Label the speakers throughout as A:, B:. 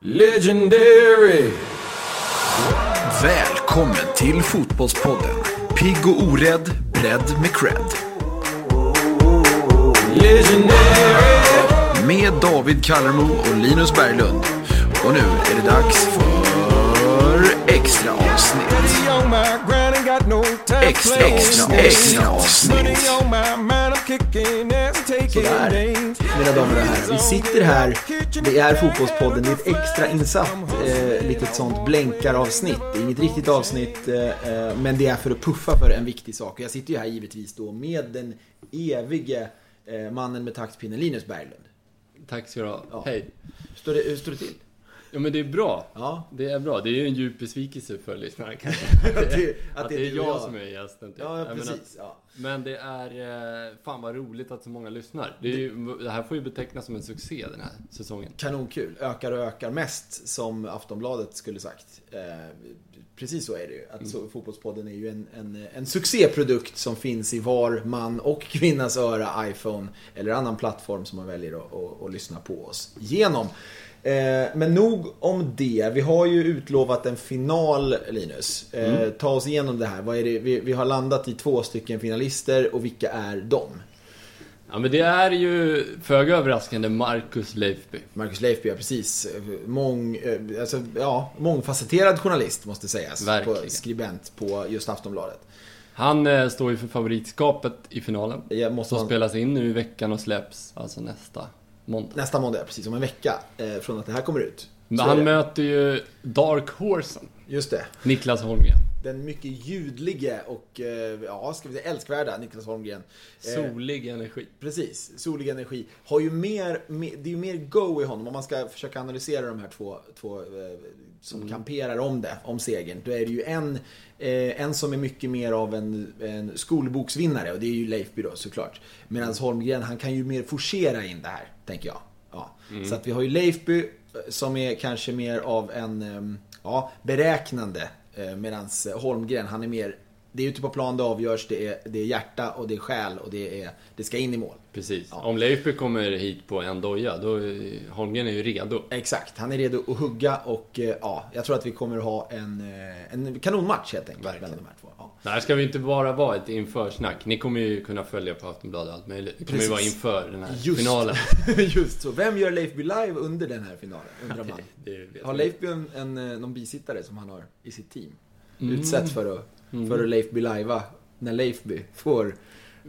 A: Legendary!
B: Välkommen till Fotbollspodden. Pigg och orädd, bredd med cred.
A: Legendary!
B: Med David Kallermo och Linus Berglund. Och nu är det dags för extra avsnitt. Extra, extra, extra avsnitt.
C: Sådär, mina damer och herrar. Vi sitter här, det är Fotbollspodden, det är ett extra insatt eh, litet sånt blänkaravsnitt. Det är inget riktigt avsnitt, eh, eh, men det är för att puffa för en viktig sak. Jag sitter ju här givetvis då med den evige eh, mannen med taktpinnen Linus Berglund.
D: Tack ska du ha.
C: Ja.
D: Hej.
C: Hur står det, hur står det till?
D: Ja men det är bra.
C: Ja.
D: Det är bra. Det är ju en djup besvikelse för lyssnarna kanske.
C: Att det-
D: att, det
C: är
D: jag
C: jag.
D: som är gästen. typ.
C: Ja,
D: men
C: precis.
D: att-
C: Ja.
D: Men det är, eh, fan vad roligt att så många lyssnar. Det, ju, det här får ju betecknas som en succé den här säsongen.
C: Kanonkul, ökar och ökar mest som Aftonbladet skulle sagt. Eh, precis så är det ju. Att så, Fotbollspodden är ju en, en, en succéprodukt som finns i var man och kvinnas öra, iPhone eller annan plattform som man väljer att, att, att lyssna på oss genom. Eh, men nog om det. Vi har ju utlovat en final, Linus. Eh, Ta oss igenom det här. Vad är det? Vi, har landat i två stycken finalister och vilka är de?
D: Ja men det är ju föga överraskande Marcus Leifby.
C: Marcus Leifby, ja precis. Mång, eh, alltså, ja, mångfacetterad journalist måste sägas.
D: Verkligen.
C: På, skribent på just Aftonbladet.
D: Han står ju för favoritskapet i finalen.
C: Jag måste
D: Som
C: ha-
D: spelas in nu i veckan och släpps alltså nästa måndag.
C: Nästa måndag, precis om en vecka eh, från att det här kommer ut.
D: Men han möter ju Dark Horsen.
C: Just det.
D: Niklas Holmgren.
C: Den mycket ljudlige och, eh, ja, ska vi säga älskvärda Niklas Holmgren. Eh,
D: Solig energi.
C: Precis, solig energi. Har ju mer, det är ju mer go i honom. Om man ska försöka analysera de här två, två eh, som
D: Mm.
C: kamperar om det, om segern. Då är det ju en, en som är mycket mer av en, en skolboksvinnare och det är ju Leifby då såklart. Medan Holmgren, han kan ju mer forcera in det här, tänker jag. Ja.
D: Mm.
C: Så att vi har ju Leifby som är kanske mer av en ja, beräknande. Eh, Medan Holmgren, han är mer det är ute på plan det avgörs, det är, det är hjärta och det är själ och det, är, det ska in i mål.
D: Precis. Om Leifby kommer hit på en doja, då Holmgren är ju redo.
C: Exakt, han är redo att hugga och eh, ja, jag tror att vi kommer ha en, eh, en kanonmatch helt enkelt
D: Verkligen.
C: mellan de här två. Ja.
D: Det här ska vi inte bara vara ett införsnack. Ni kommer ju kunna följa på Aftonbladet allt möjligt. Det kommer ju vara inför den här
C: Just.
D: finalen.
C: Just så. Vem gör Leifby live under den här finalen, undrar man.
D: Det vet
C: Har. Leifby en, en, eh, någon bisittare som han har i sitt team?
D: Mm.
C: Utsett för att, Mm. för att Leifby lajva. När Leifby får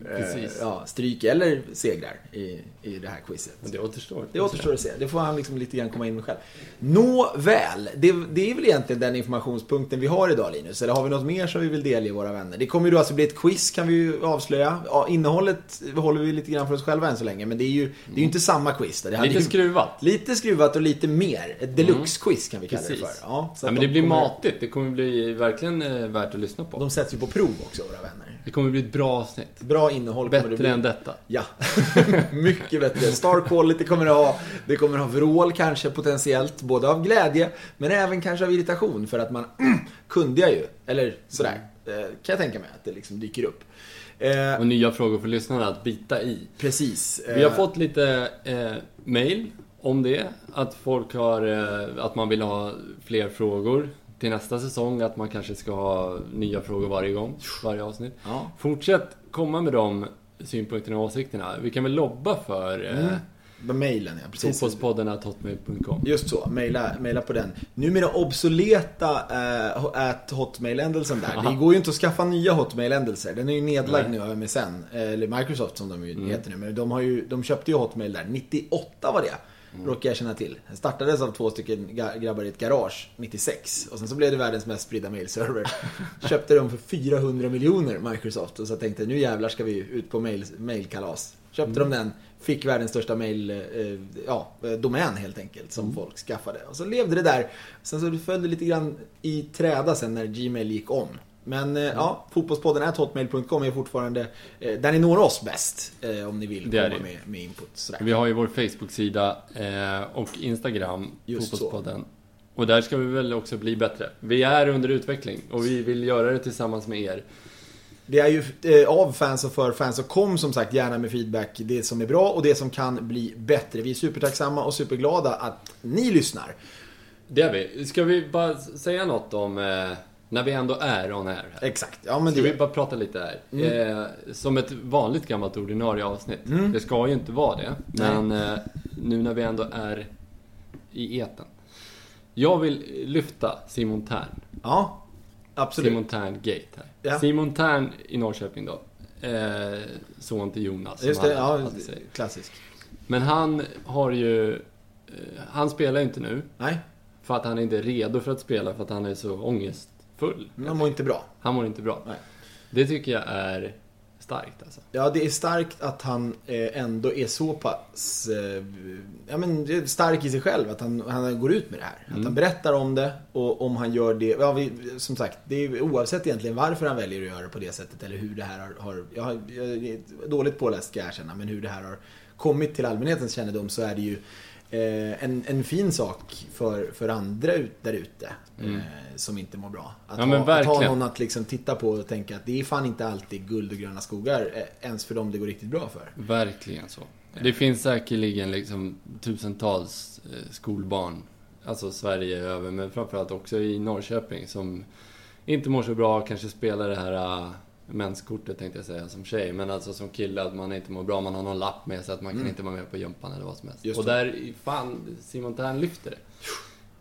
C: eh,
D: Precis.
C: ja, stryk eller segrar i, i det här quizet.
D: Men det återstår.
C: Det återstår att se. Det får han liksom lite grann komma in med själv. Nåväl, det, det är väl egentligen den informationspunkten vi har idag Linus. Eller har vi något mer som vi vill delge våra vänner? Det kommer ju då alltså bli ett quiz kan vi ju avslöja. Ja, innehållet håller vi lite grann för oss själva än så länge. Men det är ju, det är ju inte samma quiz. Det
D: Lite
C: ju-
D: skruvat.
C: Lite skruvat och lite mer. Ett deluxe-quiz kan vi kalla det
D: Precis.
C: för. Ja, så
D: Ja, men
C: de
D: det blir
C: kommer-
D: matigt. Det kommer bli verkligen eh, värt att lyssna på.
C: De sätts ju på prov också, våra vänner.
D: Det kommer bli ett bra avsnitt.
C: Bra innehåll kommer det
D: Bättre
C: bli.
D: än detta.
C: Ja, mycket bättre. Star quality kommer det ha. Det kommer ha vrål kanske potentiellt, både av glädje men även kanske av irritation för att man mm, kunde jag ju. Eller sådär, eh, kan jag tänka mig att det liksom dyker upp. Eh,
D: Och nya frågor för lyssnarna att bita i.
C: precis.
D: Vi har
C: Eh,
D: fått lite eh, mail om det. Att folk har, eh, att man vill ha fler frågor till nästa säsong. Att man kanske ska ha nya frågor varje gång, varje avsnitt.
C: Ja.
D: Fortsätt komma med de synpunkterna och åsikterna. Vi kan väl lobba för eh,
C: Med mailen, ja. Precis.
D: fotbollspodden.hotmail.com.
C: Just så, mejla, mejla på den. Numera obsoleta at hotmail-ändelsen där. Det går ju inte att skaffa nya hotmail-ändelser. Den är ju nedlagd nu av MSN, eller Microsoft som de ju heter nu. Men de, har ju, de köpte ju hotmail där. 98 var det. Råkar jag känna till. Den startades av två stycken grabbar i ett garage 96. Och sen så blev det världens mest spridda mailserver. Köpte de för 400 miljoner Microsoft. Och så tänkte jag, nu jävlar ska vi ut på mail, mailkalas. Köpte
D: Mm.
C: de den, fick världens största mail, eh, ja, eh, domän helt enkelt, som
D: Mm.
C: folk skaffade. Och så levde det där. Sen så föll det lite grann i träda sen när Gmail gick om. Men
D: Mm.
C: eh, ja, fotbollspodden är hotmail.com är fortfarande eh, där ni når oss bäst. Eh, om ni vill komma med, med input. Sådär.
D: Vi har ju vår Facebook-sida eh, och Instagram,
C: Just så.
D: Fotbollspodden. Och där ska vi väl också bli bättre. Vi är under utveckling och vi vill göra det tillsammans med er.
C: Det är ju av fans och för fans och kom som sagt gärna med feedback. Det som är bra och det som kan bli bättre. Vi är supertacksamma och superglada att ni lyssnar.
D: Det är vi. Ska vi bara säga något om när vi ändå är on air här?
C: Exakt, ja men
D: Ska
C: det
D: vi bara prata lite här? Eh, som ett vanligt gammalt ordinarie avsnitt. Det ska ju inte vara det. Men eh, nu när vi ändå är i eten. Jag vill lyfta Simon Tern.
C: Ja, absolut.
D: Simon Tern Gate här.
C: Ja.
D: Simon Tern i Norrköping då. Eh, son till Jonas.
C: Just det, ja, klassisk.
D: Men han har ju... Eh, han spelar ju inte nu.
C: Nej,
D: För att han inte är redo för att spela för att han är så ångestfull.
C: man mår inte bra.
D: Han mår inte bra.
C: Nej.
D: Det tycker jag är starkt alltså.
C: Ja, det är starkt att han eh, ändå är så pass eh, ja, men, stark i sig själv. Att han, han går ut med det här. Att
D: Mm.
C: han berättar om det och om han gör det. Ja, vi, som sagt, det är oavsett egentligen varför han väljer att göra det på det sättet. Eller hur det här har... har jag, jag är dåligt påläst ska jag erkänna. Men hur det här har kommit till allmänhetens kännedom så är det ju eh, en, en fin sak för, för andra ut, där ute. Eh, som inte mår bra. Att,
D: Mm. Ja,
C: ha, att ha någon att liksom titta på och tänka att det är fan inte alltid guld och gröna skogar. eh, Ens för dem det går riktigt bra för.
D: Verkligen så. Det finns säkerligen liksom tusentals skolbarn, alltså Sverige över, men framförallt också i Norrköping som inte mår så bra, kanske spelar det här menskortet tänkte jag säga som tjej, men alltså som kille att man inte mår bra, man har någon lapp med sig att man kan inte vara med på jumpan eller vad som helst.
C: Mm. Just
D: och där, fan, Simon Tern lyfter det.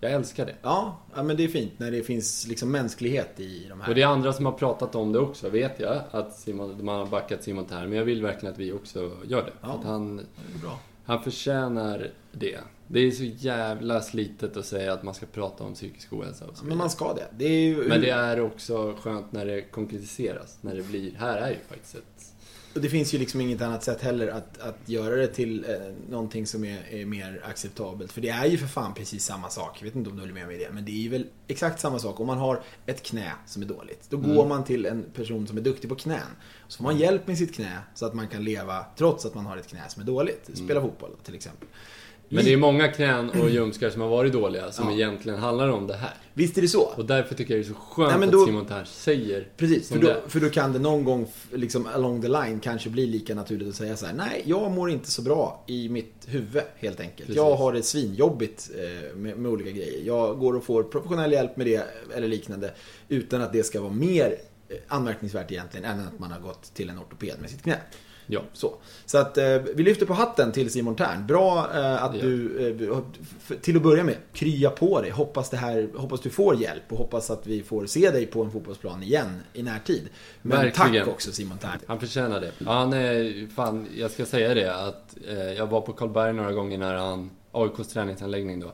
D: Jag älskar det.
C: Ja, ja, men det är fint när det finns liksom mänsklighet i de här.
D: Och det är andra som har pratat om det också, vet jag. Att Simon, man har backat Simon Tern. Men jag vill verkligen att vi också gör det.
C: Ja.
D: att han,
C: Det är bra.
D: Han förtjänar det. Det är så jävla slitet att säga att man ska prata om psykisk ohälsa och så
C: Men man ska det. Det är ju...
D: Men det är också skönt när det konkretiseras. När det blir, här är ju faktiskt ett...
C: Och det finns ju liksom inget annat sätt heller att, att göra det till eh, någonting som är, är mer acceptabelt. För det är ju för fan precis samma sak. Jag vet inte om du håller med mig i det. Men det är ju väl exakt samma sak. Om man har ett knä som är dåligt. Då går man till en person som är duktig på knän. Så får man hjälp med sitt knä så att man kan leva trots att man har ett knä som är dåligt. Spela fotboll till exempel.
D: Men det är många knän och ljumskar som har varit dåliga som
C: Ja.
D: egentligen handlar om det här.
C: Visst är det så?
D: Och därför tycker jag det är så skönt
C: Nej, då-
D: att Simon Tern säger
C: Precis, för då,
D: det.
C: för då kan det någon gång liksom along the line kanske bli lika naturligt att säga så här: Nej, jag mår inte så bra i mitt huvud helt enkelt.
D: Precis.
C: Jag har det svinjobbigt eh, med, med olika grejer. Jag går och får professionell hjälp med det eller liknande. Utan att det ska vara mer eh, anmärkningsvärt egentligen än att man har gått till en ortoped med sitt knä.
D: Ja.
C: Så, så att eh, vi lyfter på hatten till Simon Tern. Bra eh, att
D: Ja.
C: du, eh, till att börja med, krya på dig. Hoppas, det här, hoppas du får hjälp och hoppas att vi får se dig på en fotbollsplan igen i närtid. Men
D: Verkligen.
C: tack också Simon Tern.
D: Han förtjänar det. Ja, Han är, fan, jag ska säga det att eh, jag var på Karlberg några gånger när han, AIKs träningsanläggning då.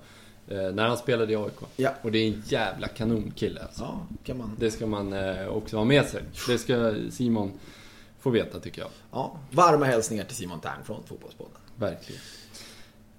D: Eh, när han spelade i AIK.
C: Ja.
D: Och det är en jävla kanonkille alltså.
C: Ja, kan man.
D: Det ska man eh, också ha med sig. Det ska Simon få veta tycker jag.
C: Ja, varma hälsningar till Simon Tern från Fotbollspodden.
D: Verkligen.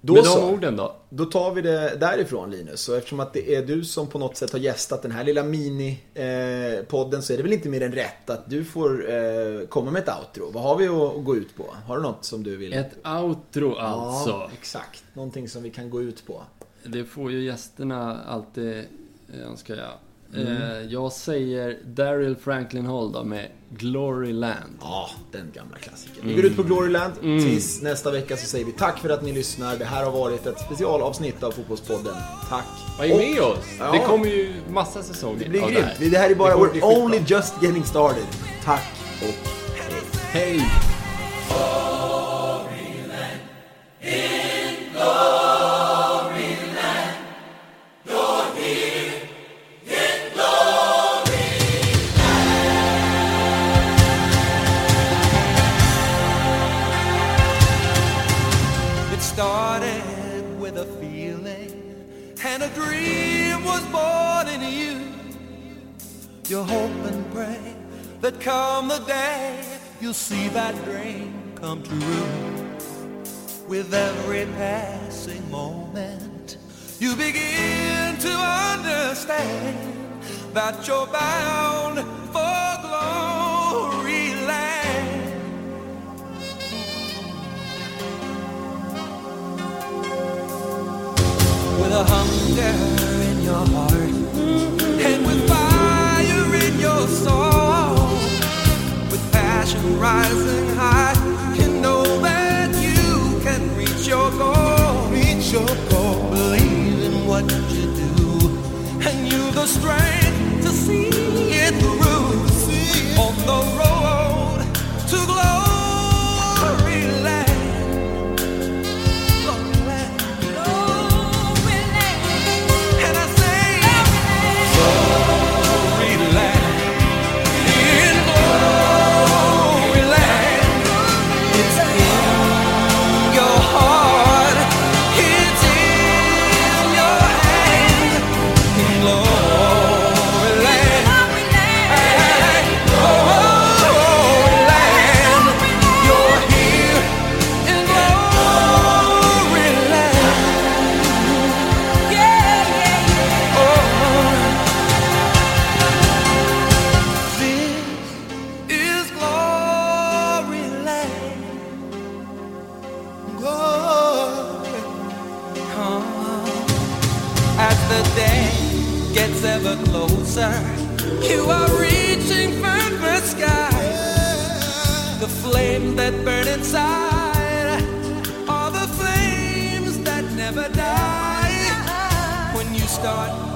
C: Då
D: Med de
C: så.
D: orden då.
C: Då tar vi det därifrån Linus. Och eftersom att det är du som på något sätt har gästat den här lilla mini-podden så är det väl inte mer än rätt att du får eh, komma med ett outro. Vad har vi att, gå ut på? Har du något som du vill?
D: Ett outro alltså.
C: Ja, exakt. Någonting som vi kan gå ut på.
D: Det får ju gästerna alltid eh, önskar jag.
C: Mm.
D: Eh, jag säger Daryl Franklin Hall då med Gloryland.
C: Ja, den gamla klassikern. Vi går ut på Gloryland. Tills nästa vecka så säger vi tack för att ni lyssnar. Det här har varit ett specialavsnitt av Fotbollspodden. Tack.
D: Var ju med oss!
C: Ja.
D: Det kommer ju massa säsonger
C: Det blir
D: av
C: grymt.
D: det här.
C: Det här är bara, we're only just getting started. Tack och hej.
D: Hej!
A: That come the day you'll see that dream come true. With every passing moment, you begin to understand that you're bound for glory land. With a hunger in your heart strange. The day gets ever closer, you are reaching for the sky. The flames that burn inside are the flames that never die. When you start